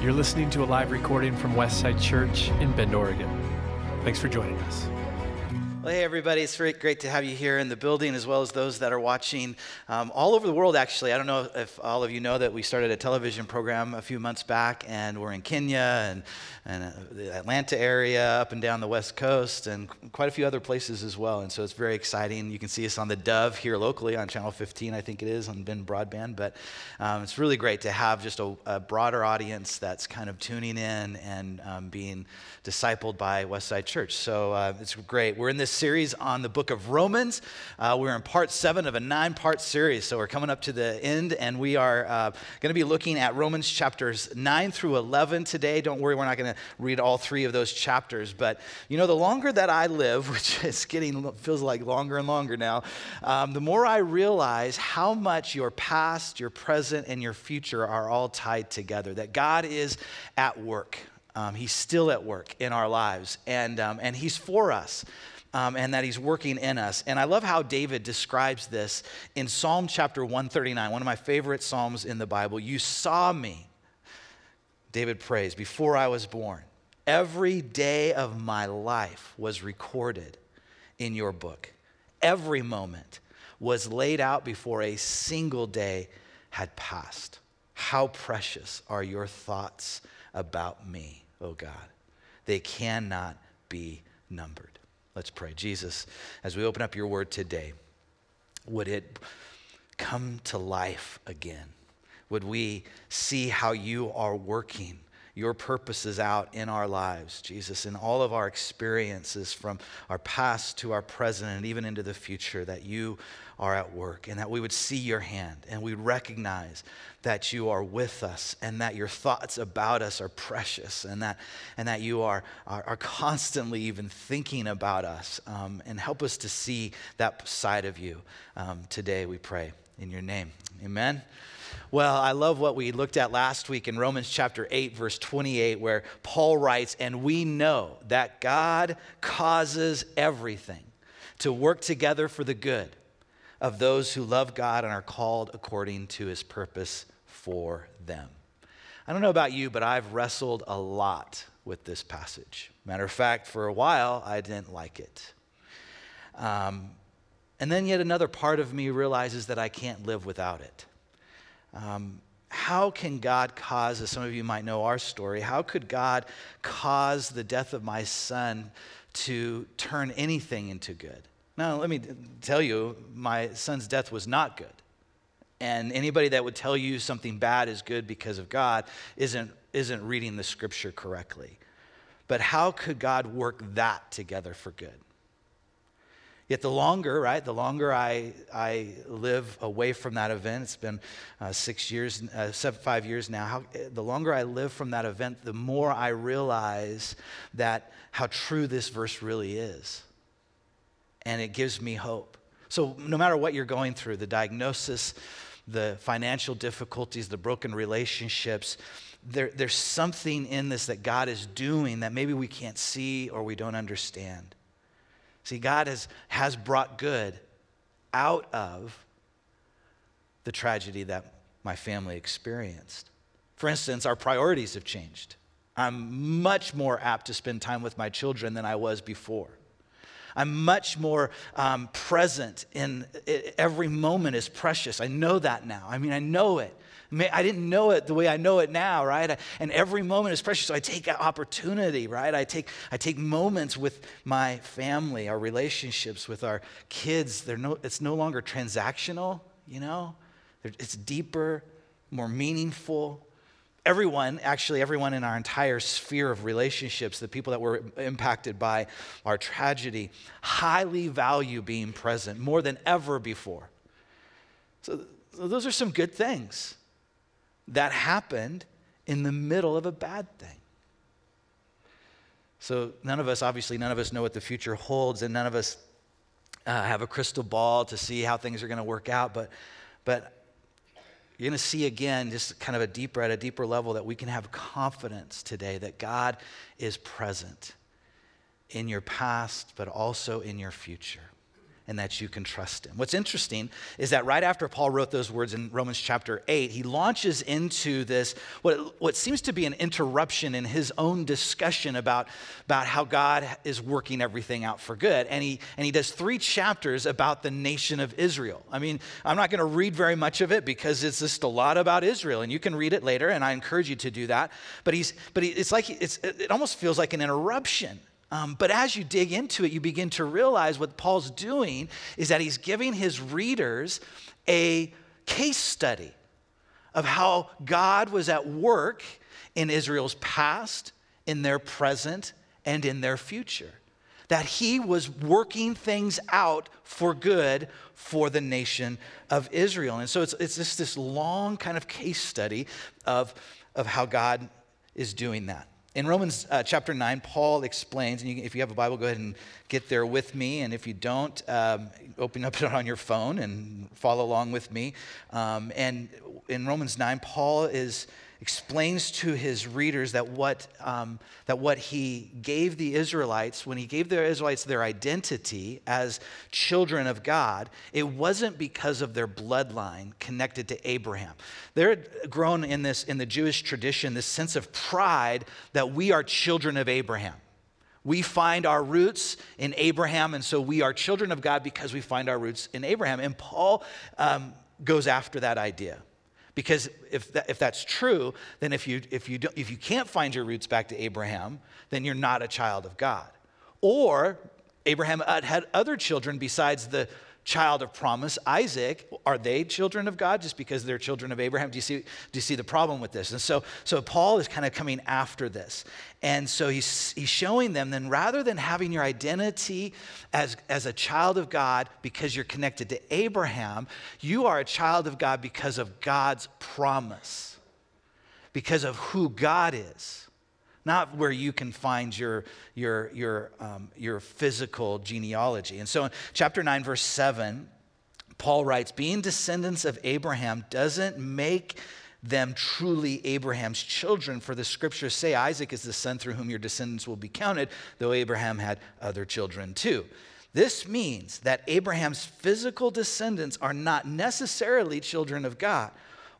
You're listening to a live recording from Westside Church in Bend, Oregon. Thanks for joining us. Well, hey, everybody. It's very great to have you here in the building as well as those that are watching um, all over the world, actually. I don't know if all of you know that we started a television program a few months back, and we're in Kenya and, and uh, the Atlanta area, up and down the West Coast, and quite a few other places as well. And so it's very exciting. You can see us on the Dove here locally on Channel 15, I think it is, on Bend Broadband. But um, it's really great to have just a, a, broader audience that's kind of tuning in and um, being discipled by Westside Church. So uh, it's great. We're in this series on the book of Romans. Uh, we're in part seven of a nine part series. So we're coming up to the end, and we are uh, going to be looking at Romans chapters 9 through 11 today. Don't worry, we're not going to read all three of those chapters. But, you know, the longer that I live, which is getting, feels like longer and longer now, um, the more I realize how much your past, your present, and your future are all tied together. That God is at work. Um, he's still at work in our lives, and, um, and He's for us. Um, and that he's working in us. And I love how David describes this in Psalm chapter 139, one of my favorite Psalms in the Bible. You saw me, David prays, before I was born. Every day of my life was recorded in your book. Every moment was laid out before a single day had passed. How precious are your thoughts about me, O God. They cannot be numbered. Let's pray. Jesus, as we open up your word today, would it come to life again? Would we see how you are working your purposes out in our lives, Jesus, in all of our experiences from our past to our present and even into the future, that you are at work and that we would see your hand and we recognize that you are with us and that your thoughts about us are precious and that, and that you are, are, are constantly even thinking about us um, and help us to see that side of you um, today, we pray. In your name, amen. Well, I love what we looked at last week in Romans chapter 8, verse 28, where Paul writes, And we know that God causes everything to work together for the good of those who love God and are called according to his purpose for them. I don't know about you, but I've wrestled a lot with this passage. Matter of fact, for a while, I didn't like it. Um, and then yet another part of me realizes that I can't live without it. Um, how can God cause, as some of you might know our story, how could God cause the death of my son to turn anything into good? Now, let me tell you, my son's death was not good. And anybody that would tell you something bad is good because of God isn't, isn't reading the scripture correctly. But how could God work that together for good? Yet the longer, right, the longer I, I live away from that event, it's been uh, six years, uh, seven, five years now, how, the longer I live from that event, the more I realize that how true this verse really is and it gives me hope. So, no matter what you're going through the diagnosis, the financial difficulties, the broken relationships there, there's something in this that God is doing that maybe we can't see or we don't understand. See, God has, has brought good out of the tragedy that my family experienced. For instance, our priorities have changed. I'm much more apt to spend time with my children than I was before. I'm much more um, present in it, every moment is precious. I know that now. I mean, I know it. I didn't know it the way I know it now, right? And every moment is precious. So I take opportunity, right? I take, I take moments with my family, our relationships with our kids. They're no, it's no longer transactional, you know? It's deeper, more meaningful everyone, actually, everyone in our entire sphere of relationships, the people that were impacted by our tragedy, highly value being present more than ever before. So, so those are some good things that happened in the middle of a bad thing. So, none of us, obviously, none of us know what the future holds, and none of us uh, have a crystal ball to see how things are going to work out. But, but you're going to see again, just kind of a deeper, at a deeper level, that we can have confidence today that God is present in your past, but also in your future. And that you can trust him. What's interesting is that right after Paul wrote those words in Romans chapter 8, he launches into this, what, what seems to be an interruption in his own discussion about, about how God is working everything out for good. And he, and he does three chapters about the nation of Israel. I mean, I'm not going to read very much of it because it's just a lot about Israel, and you can read it later, and I encourage you to do that. But, he's, but he, it's like, it's, it almost feels like an interruption um, but as you dig into it, you begin to realize what Paul's doing is that he's giving his readers a case study of how God was at work in Israel's past, in their present, and in their future. That he was working things out for good for the nation of Israel. And so it's, it's just this long kind of case study of, of how God is doing that. In Romans uh, chapter 9, Paul explains, and you, if you have a Bible, go ahead and get there with me. And if you don't, um, open up it on your phone and follow along with me. Um, and in Romans 9, Paul is explains to his readers that what, um, that what he gave the Israelites, when he gave the Israelites their identity as children of God, it wasn't because of their bloodline connected to Abraham. They're grown in this, in the Jewish tradition, this sense of pride that we are children of Abraham. We find our roots in Abraham, and so we are children of God because we find our roots in Abraham. And Paul um, goes after that idea. Because if, that, if that's true, then if you, if, you don't, if you can't find your roots back to Abraham, then you're not a child of God. Or Abraham had other children besides the child of promise, Isaac, are they children of God just because they're children of Abraham? Do you see, do you see the problem with this? And so, so Paul is kind of coming after this. And so he's, he's showing them then rather than having your identity as, as a child of God because you're connected to Abraham, you are a child of God because of God's promise, because of who God is not where you can find your, your, your, um, your physical genealogy. And so in chapter 9, verse 7, Paul writes, Being descendants of Abraham doesn't make them truly Abraham's children, for the scriptures say Isaac is the son through whom your descendants will be counted, though Abraham had other children too. This means that Abraham's physical descendants are not necessarily children of God.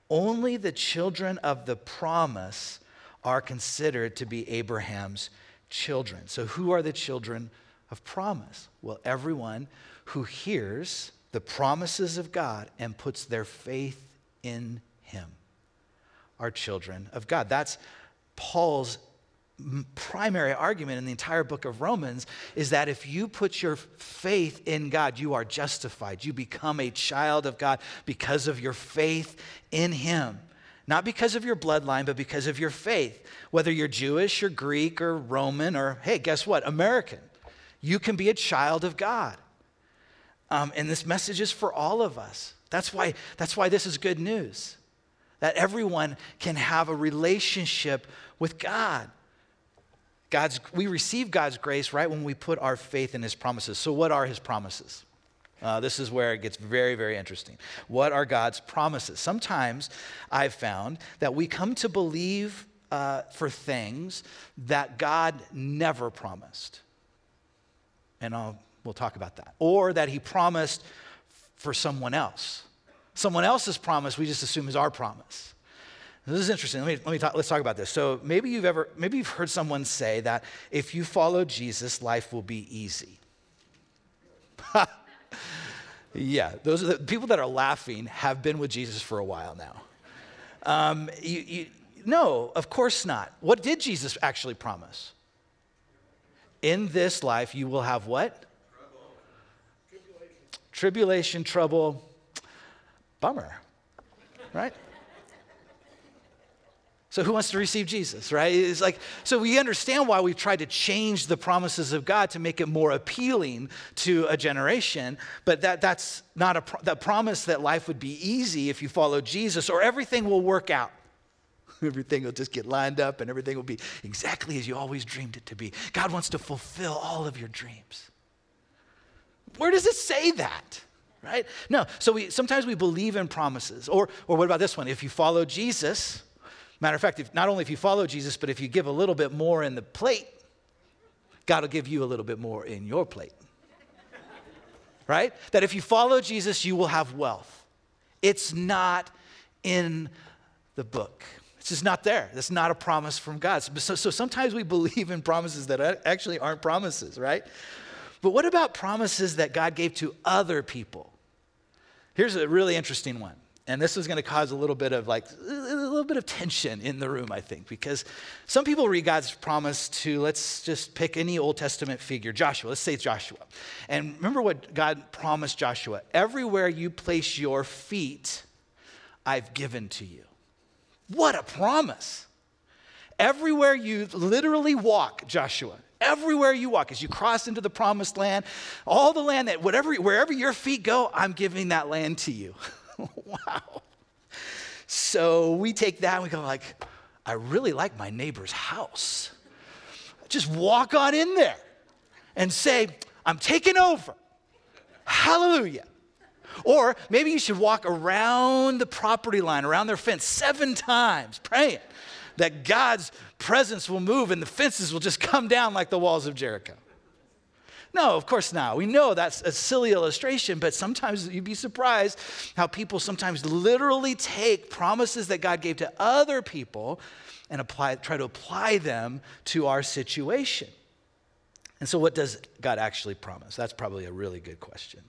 Only the children of the promise are considered to be Abraham's children. So, who are the children of promise? Well, everyone who hears the promises of God and puts their faith in Him are children of God. That's Paul's primary argument in the entire book of Romans is that if you put your faith in God, you are justified. You become a child of God because of your faith in Him. Not because of your bloodline, but because of your faith. Whether you're Jewish or Greek or Roman or, hey, guess what? American. You can be a child of God. Um, and this message is for all of us. That's why, that's why this is good news. That everyone can have a relationship with God. God's, we receive God's grace right when we put our faith in His promises. So, what are His promises? Uh, this is where it gets very, very interesting. What are God's promises? Sometimes I've found that we come to believe uh, for things that God never promised. And I'll, we'll talk about that. Or that He promised for someone else. Someone else's promise, we just assume is our promise. This is interesting. Let me, let me talk, let's talk about this. So maybe you've ever, maybe you've heard someone say that if you follow Jesus, life will be easy. Yeah, those are the people that are laughing have been with Jesus for a while now. Um, you, you, no, of course not. What did Jesus actually promise? In this life, you will have what? Trouble. Tribulation. Tribulation, trouble. Bummer, right? So who wants to receive Jesus, right? It's like so we understand why we've tried to change the promises of God to make it more appealing to a generation, but that that's not a the promise that life would be easy if you follow Jesus or everything will work out. Everything will just get lined up and everything will be exactly as you always dreamed it to be. God wants to fulfill all of your dreams. Where does it say that? Right? No. So we sometimes we believe in promises. Or or what about this one? If you follow Jesus, Matter of fact, if, not only if you follow Jesus, but if you give a little bit more in the plate, God will give you a little bit more in your plate. right? That if you follow Jesus, you will have wealth. It's not in the book. It's just not there. That's not a promise from God. So, so sometimes we believe in promises that actually aren't promises, right? But what about promises that God gave to other people? Here's a really interesting one. And this is going to cause a little bit of like a little bit of tension in the room, I think, because some people read God's promise to let's just pick any Old Testament figure, Joshua. Let's say Joshua. And remember what God promised Joshua: everywhere you place your feet, I've given to you. What a promise! Everywhere you literally walk, Joshua, everywhere you walk, as you cross into the promised land, all the land that whatever wherever your feet go, I'm giving that land to you. wow. So we take that and we go like, I really like my neighbor's house. Just walk on in there and say, I'm taking over. Hallelujah. Or maybe you should walk around the property line, around their fence seven times, praying that God's presence will move and the fences will just come down like the walls of Jericho. No, of course not. We know that's a silly illustration, but sometimes you'd be surprised how people sometimes literally take promises that God gave to other people and apply, try to apply them to our situation. And so, what does God actually promise? That's probably a really good question.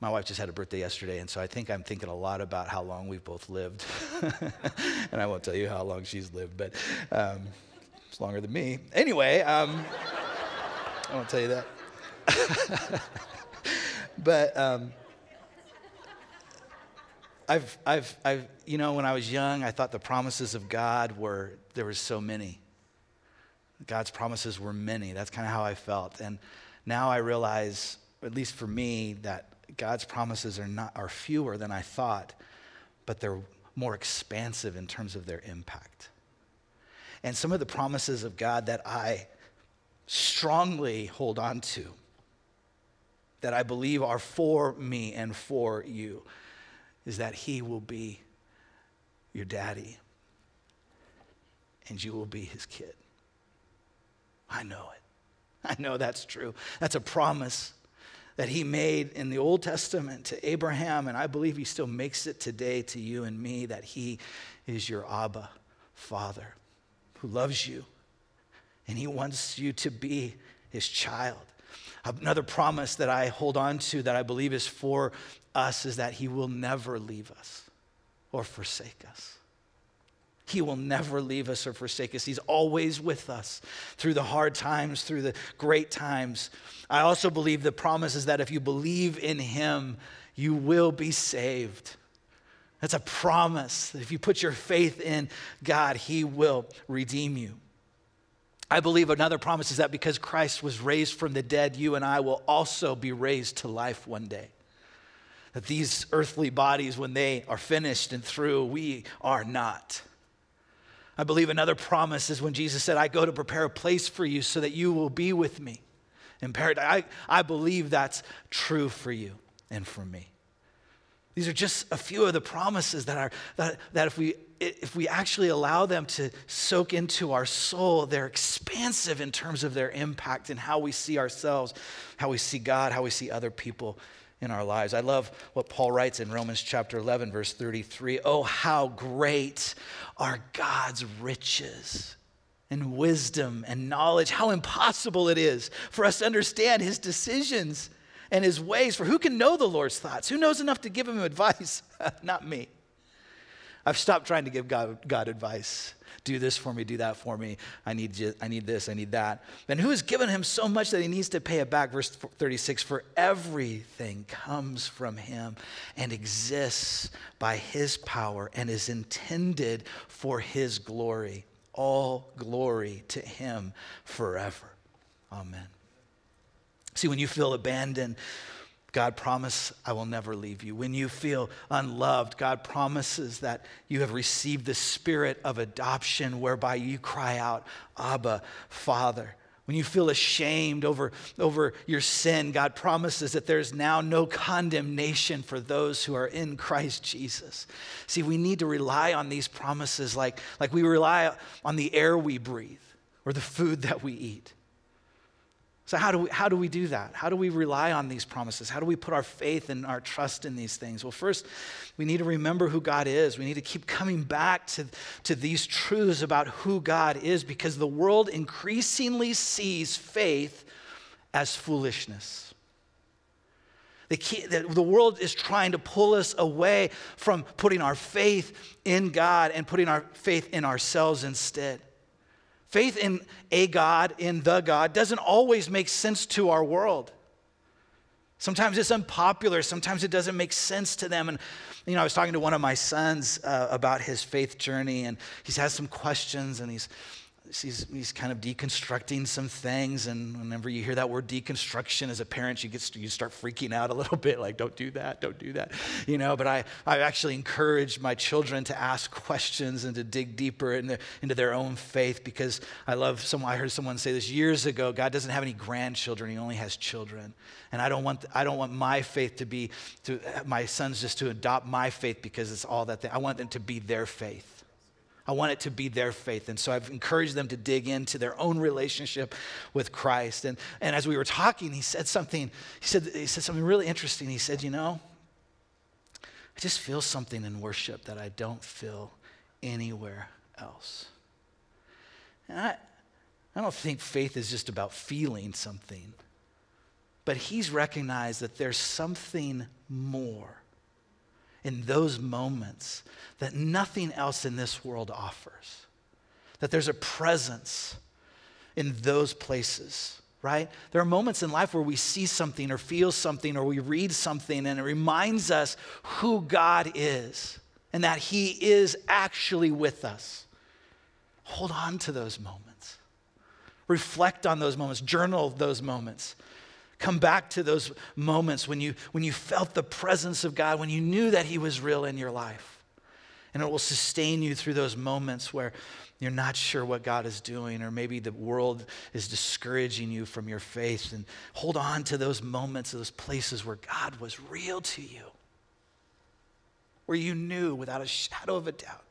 My wife just had a birthday yesterday, and so I think I'm thinking a lot about how long we've both lived. and I won't tell you how long she's lived, but um, it's longer than me. Anyway, um, I won't tell you that. but um, I've, I've, I've, you know, when I was young, I thought the promises of God were, there were so many. God's promises were many. That's kind of how I felt. And now I realize, at least for me, that God's promises are, not, are fewer than I thought, but they're more expansive in terms of their impact and some of the promises of God that I strongly hold on to, that I believe are for me and for you, is that He will be your daddy and you will be His kid. I know it. I know that's true. That's a promise that he made in the Old Testament to Abraham, and I believe he still makes it today to you and me that he is your Abba Father who loves you, and he wants you to be his child. Another promise that I hold on to that I believe is for us is that he will never leave us or forsake us. He will never leave us or forsake us. He's always with us through the hard times, through the great times. I also believe the promise is that if you believe in Him, you will be saved. That's a promise that if you put your faith in God, He will redeem you. I believe another promise is that because Christ was raised from the dead, you and I will also be raised to life one day. That these earthly bodies, when they are finished and through, we are not. I believe another promise is when Jesus said, I go to prepare a place for you so that you will be with me in paradise. I, I believe that's true for you and for me. These are just a few of the promises that are that, that if we if we actually allow them to soak into our soul, they're expansive in terms of their impact and how we see ourselves, how we see God, how we see other people in our lives. I love what Paul writes in Romans chapter 11, verse 33. Oh, how great are God's riches and wisdom and knowledge, how impossible it is for us to understand his decisions and his ways. For who can know the Lord's thoughts? Who knows enough to give him advice? Not me. I've stopped trying to give God, God advice. Do this for me, do that for me. I need, I need this, I need that. Then who has given him so much that he needs to pay it back? Verse 36 For everything comes from him and exists by his power and is intended for his glory. All glory to him forever. Amen. See, when you feel abandoned, God promises, I will never leave you. When you feel unloved, God promises that you have received the spirit of adoption whereby you cry out, Abba, Father. When you feel ashamed over, over your sin, God promises that there's now no condemnation for those who are in Christ Jesus. See, we need to rely on these promises like, like we rely on the air we breathe or the food that we eat. So, how do, we, how do we do that? How do we rely on these promises? How do we put our faith and our trust in these things? Well, first, we need to remember who God is. We need to keep coming back to, to these truths about who God is because the world increasingly sees faith as foolishness. The, key, the, the world is trying to pull us away from putting our faith in God and putting our faith in ourselves instead. Faith in a God, in the God, doesn't always make sense to our world. Sometimes it's unpopular. Sometimes it doesn't make sense to them. And, you know, I was talking to one of my sons uh, about his faith journey, and he's had some questions, and he's he's, he's kind of deconstructing some things. And whenever you hear that word deconstruction as a parent, you, get, you start freaking out a little bit like, don't do that, don't do that. You know, but I, I actually encourage my children to ask questions and to dig deeper into, into their own faith because I love someone, I heard someone say this years ago God doesn't have any grandchildren, He only has children. And I don't want, I don't want my faith to be, to, my sons just to adopt my faith because it's all that they, I want them to be their faith. I want it to be their faith. And so I've encouraged them to dig into their own relationship with Christ. And, and as we were talking, he said something, he said, he said something really interesting. He said, You know, I just feel something in worship that I don't feel anywhere else. And I, I don't think faith is just about feeling something, but he's recognized that there's something more in those moments that nothing else in this world offers. That there's a presence in those places, right? There are moments in life where we see something or feel something or we read something and it reminds us who God is and that He is actually with us. Hold on to those moments. Reflect on those moments, journal those moments. Come back to those moments when you, when you felt the presence of God, when you knew that He was real in your life. And it will sustain you through those moments where you're not sure what God is doing, or maybe the world is discouraging you from your faith. And hold on to those moments, those places where God was real to you, where you knew without a shadow of a doubt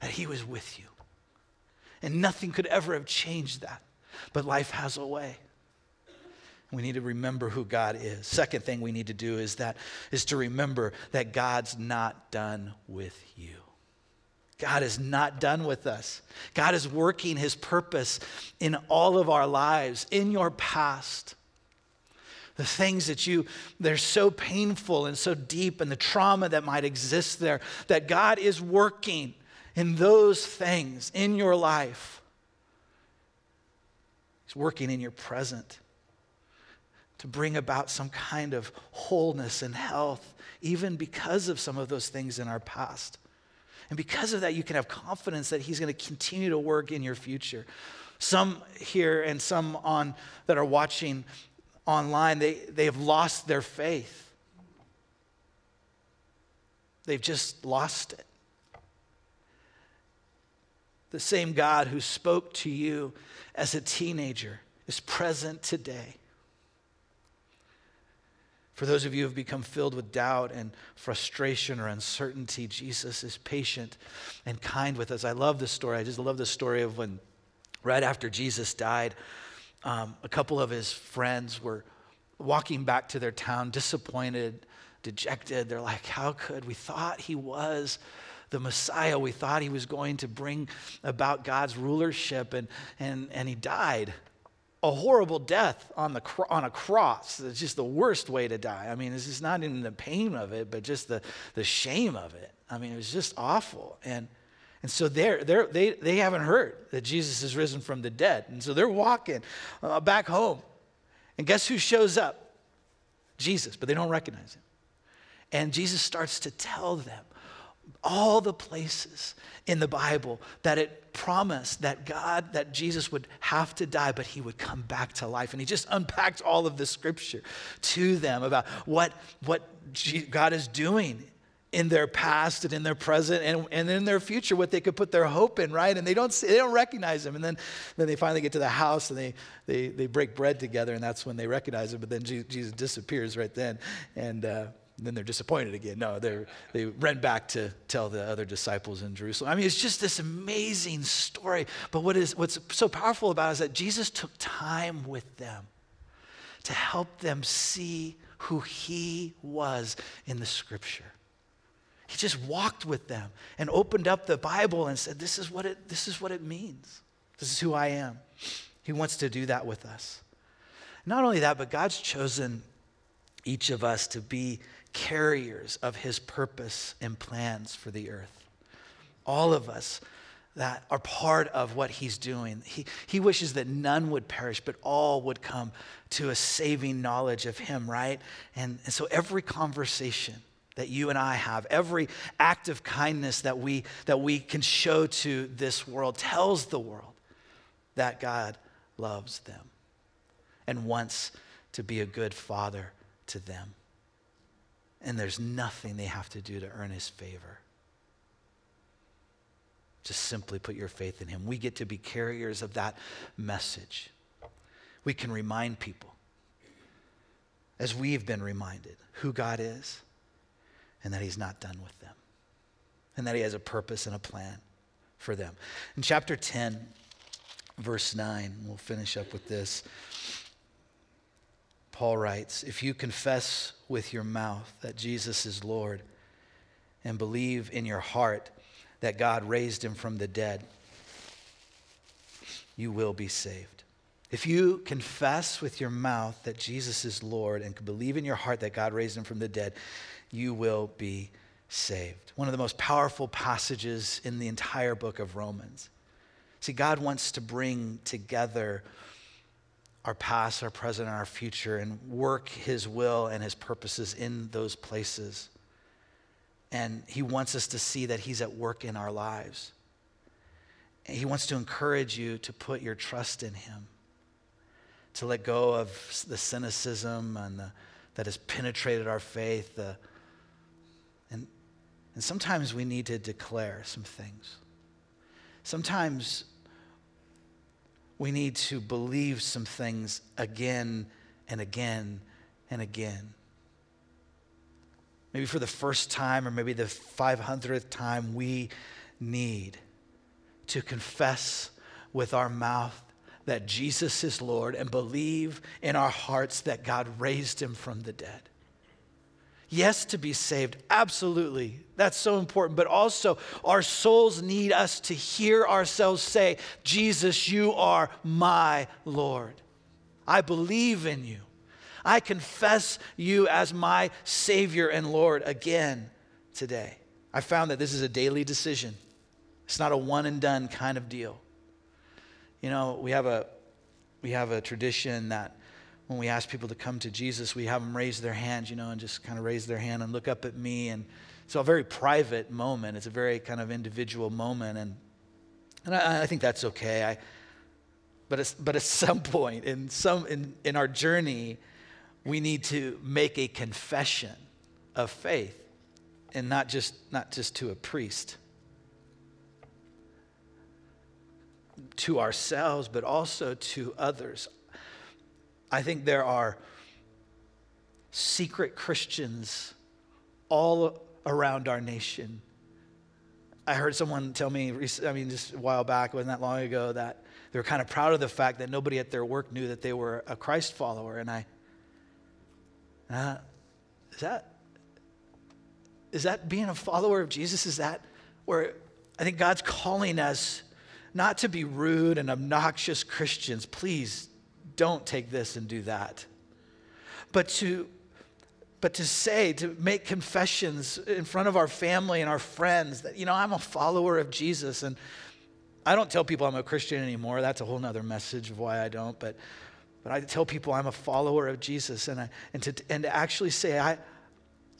that He was with you. And nothing could ever have changed that. But life has a way. We need to remember who God is. Second thing we need to do is that is to remember that God's not done with you. God is not done with us. God is working his purpose in all of our lives, in your past. The things that you, they're so painful and so deep, and the trauma that might exist there, that God is working in those things in your life. He's working in your present to bring about some kind of wholeness and health, even because of some of those things in our past. And because of that, you can have confidence that He's going to continue to work in your future. Some here and some on that are watching online, they, they have lost their faith. They've just lost it. The same God who spoke to you as a teenager is present today. For those of you who have become filled with doubt and frustration or uncertainty, Jesus is patient and kind with us. I love this story. I just love the story of when, right after Jesus died, um, a couple of his friends were walking back to their town, disappointed, dejected. They're like, How could? We thought he was the Messiah. We thought he was going to bring about God's rulership, and, and, and he died a horrible death on, the, on a cross. It's just the worst way to die. I mean, it's just not even the pain of it, but just the, the shame of it. I mean, it was just awful. And, and so they're, they're, they, they haven't heard that Jesus has risen from the dead. And so they're walking uh, back home. And guess who shows up? Jesus, but they don't recognize him. And Jesus starts to tell them all the places in the Bible that it promised that God, that Jesus would have to die, but he would come back to life. And he just unpacked all of the scripture to them about what, what God is doing in their past and in their present and, and in their future, what they could put their hope in, right? And they don't, see, they don't recognize him. And then, then they finally get to the house and they, they, they break bread together, and that's when they recognize him. But then Jesus disappears right then. And, uh, then they're disappointed again. No, they they ran back to tell the other disciples in Jerusalem. I mean, it's just this amazing story. But what is what's so powerful about it is that Jesus took time with them to help them see who he was in the scripture. He just walked with them and opened up the Bible and said, This is what it, this is what it means. This is who I am. He wants to do that with us. Not only that, but God's chosen each of us to be carriers of his purpose and plans for the earth. All of us that are part of what he's doing. He, he wishes that none would perish, but all would come to a saving knowledge of him, right? And, and so every conversation that you and I have, every act of kindness that we, that we can show to this world tells the world that God loves them and wants to be a good father to them. And there's nothing they have to do to earn his favor. Just simply put your faith in him. We get to be carriers of that message. We can remind people, as we've been reminded, who God is and that he's not done with them and that he has a purpose and a plan for them. In chapter 10, verse 9, we'll finish up with this. Paul writes, If you confess with your mouth that Jesus is Lord and believe in your heart that God raised him from the dead, you will be saved. If you confess with your mouth that Jesus is Lord and believe in your heart that God raised him from the dead, you will be saved. One of the most powerful passages in the entire book of Romans. See, God wants to bring together our past, our present, and our future and work His will and His purposes in those places. And He wants us to see that He's at work in our lives. And he wants to encourage you to put your trust in Him, to let go of the cynicism and the, that has penetrated our faith. The, and, and sometimes we need to declare some things. Sometimes we need to believe some things again and again and again. Maybe for the first time or maybe the 500th time, we need to confess with our mouth that Jesus is Lord and believe in our hearts that God raised him from the dead. Yes, to be saved, absolutely. That's so important. But also, our souls need us to hear ourselves say, Jesus, you are my Lord. I believe in you. I confess you as my Savior and Lord again today. I found that this is a daily decision, it's not a one and done kind of deal. You know, we have a, we have a tradition that when we ask people to come to Jesus, we have them raise their hands, you know, and just kind of raise their hand and look up at me. And so a very private moment. It's a very kind of individual moment. And, and I, I think that's okay. I, but, but at some point in, some, in, in our journey, we need to make a confession of faith and not just, not just to a priest. To ourselves, but also to others. I think there are secret Christians all around our nation. I heard someone tell me, I mean, just a while back, wasn't that long ago, that they were kind of proud of the fact that nobody at their work knew that they were a Christ follower. And I, uh, is that, is that being a follower of Jesus? Is that where I think God's calling us not to be rude and obnoxious Christians? Please don't take this and do that. But to but to say, to make confessions in front of our family and our friends that, you know, I'm a follower of Jesus. And I don't tell people I'm a Christian anymore. That's a whole nother message of why I don't. But, but I tell people I'm a follower of Jesus. And, I, and, to, and to actually say, I,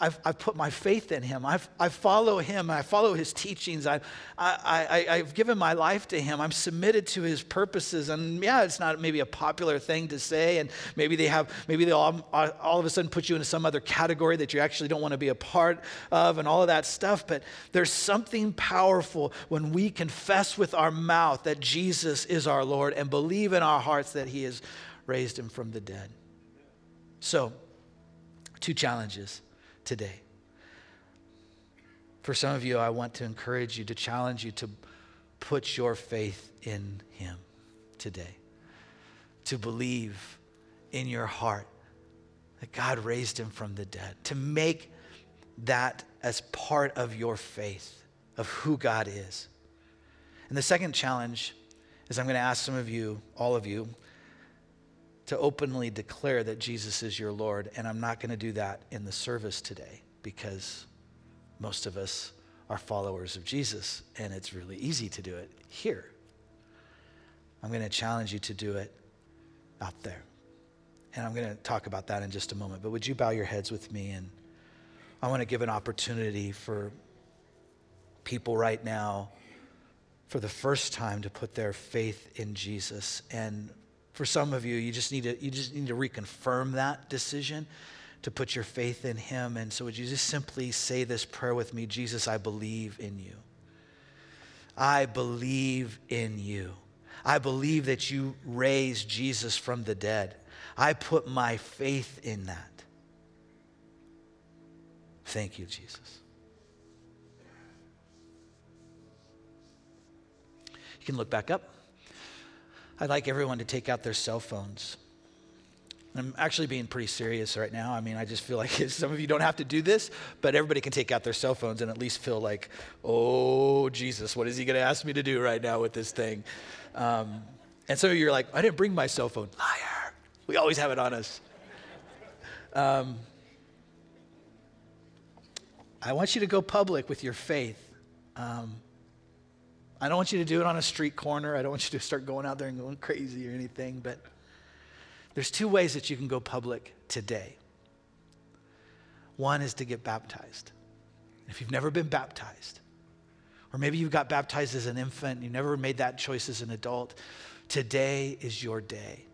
I've, I've put my faith in him. I've, I follow him. I follow his teachings. I, I, I, I've given my life to him. I'm submitted to his purposes. And yeah, it's not maybe a popular thing to say. And maybe they have, maybe they all, all of a sudden put you into some other category that you actually don't want to be a part of and all of that stuff. But there's something powerful when we confess with our mouth that Jesus is our Lord and believe in our hearts that he has raised him from the dead. So, two challenges today. For some of you, I want to encourage you, to challenge you to put your faith in Him today, to believe in your heart that God raised Him from the dead, to make that as part of your faith of who God is. And the second challenge is I'm going to ask some of you, all of you, to openly declare that Jesus is your Lord. And I'm not going to do that in the service today because most of us are followers of Jesus, and it's really easy to do it here. I'm going to challenge you to do it out there. And I'm going to talk about that in just a moment. But would you bow your heads with me? And I want to give an opportunity for people right now for the first time to put their faith in Jesus. And for some of you, you just need to, you just need to reconfirm that decision to put your faith in him. And so would you just simply say this prayer with me? Jesus, I believe in you. I believe in you. I believe that you raised Jesus from the dead. I put my faith in that. Thank you, Jesus. You can look back up. I'd like everyone to take out their cell phones. I'm actually being pretty serious right now. I mean, I just feel like some of you don't have to do this, but everybody can take out their cell phones and at least feel like, oh, Jesus, what is he going to ask me to do right now with this thing? Um, and so you're like, I didn't bring my cell phone. Liar. We always have it on us. Um, I want you to go public with your faith. Um, I don't want you to do it on a street corner. I don't want you to start going out there and going crazy or anything, but there's two ways that you can go public today. One is to get baptized. If you've never been baptized, or maybe you got baptized as an infant, you never made that choice as an adult, today is your day.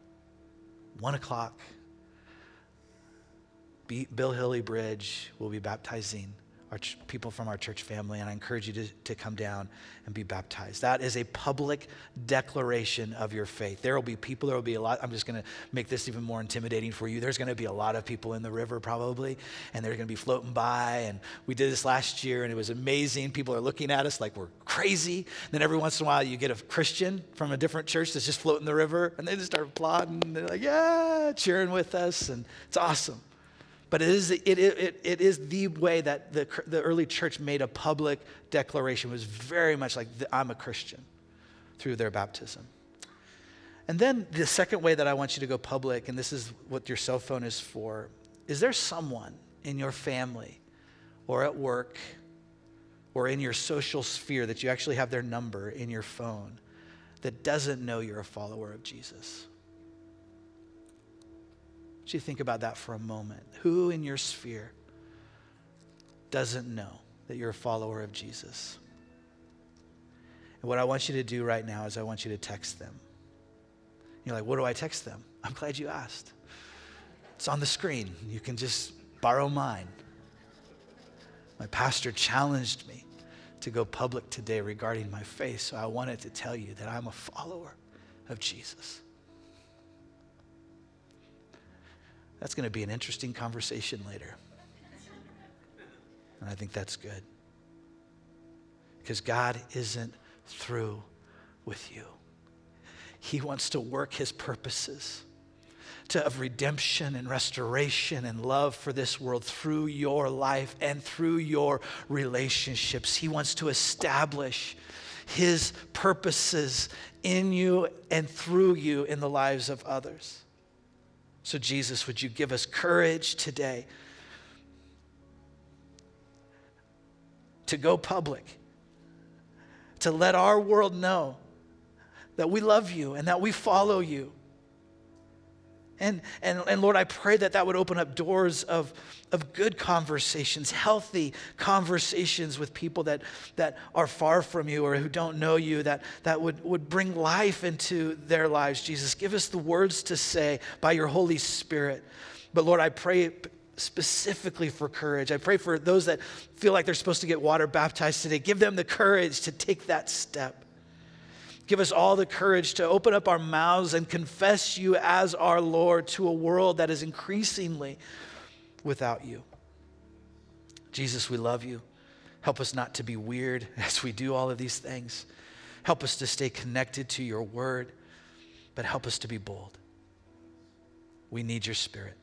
One o'clock, Bill Healy Bridge will be baptizing our ch- people from our church family, and I encourage you to, to come down and be baptized. That is a public declaration of your faith. There will be people, there will be a lot. I'm just going to make this even more intimidating for you. There's going to be a lot of people in the river probably, and they're going to be floating by. And we did this last year, and it was amazing. People are looking at us like we're crazy. Then every once in a while, you get a Christian from a different church that's just floating the river, and they just start applauding. They're like, yeah, cheering with us, and it's awesome. But it is, it, it, it is the way that the, the early church made a public declaration. It was very much like, I'm a Christian through their baptism. And then the second way that I want you to go public, and this is what your cell phone is for, is there someone in your family or at work or in your social sphere that you actually have their number in your phone that doesn't know you're a follower of Jesus? You think about that for a moment. Who in your sphere doesn't know that you're a follower of Jesus? And what I want you to do right now is I want you to text them. You're like, what do I text them? I'm glad you asked. It's on the screen. You can just borrow mine. My pastor challenged me to go public today regarding my faith, so I wanted to tell you that I'm a follower of Jesus. That's going to be an interesting conversation later. And I think that's good. Because God isn't through with you. He wants to work his purposes to, of redemption and restoration and love for this world through your life and through your relationships. He wants to establish his purposes in you and through you in the lives of others. So, Jesus, would you give us courage today to go public, to let our world know that we love you and that we follow you and, and, and Lord, I pray that that would open up doors of, of good conversations, healthy conversations with people that, that are far from you or who don't know you, that, that would, would bring life into their lives. Jesus, give us the words to say by your Holy Spirit. But Lord, I pray specifically for courage. I pray for those that feel like they're supposed to get water baptized today. Give them the courage to take that step. Give us all the courage to open up our mouths and confess you as our Lord to a world that is increasingly without you. Jesus, we love you. Help us not to be weird as we do all of these things. Help us to stay connected to your word, but help us to be bold. We need your spirit.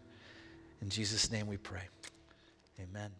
In Jesus' name we pray. Amen.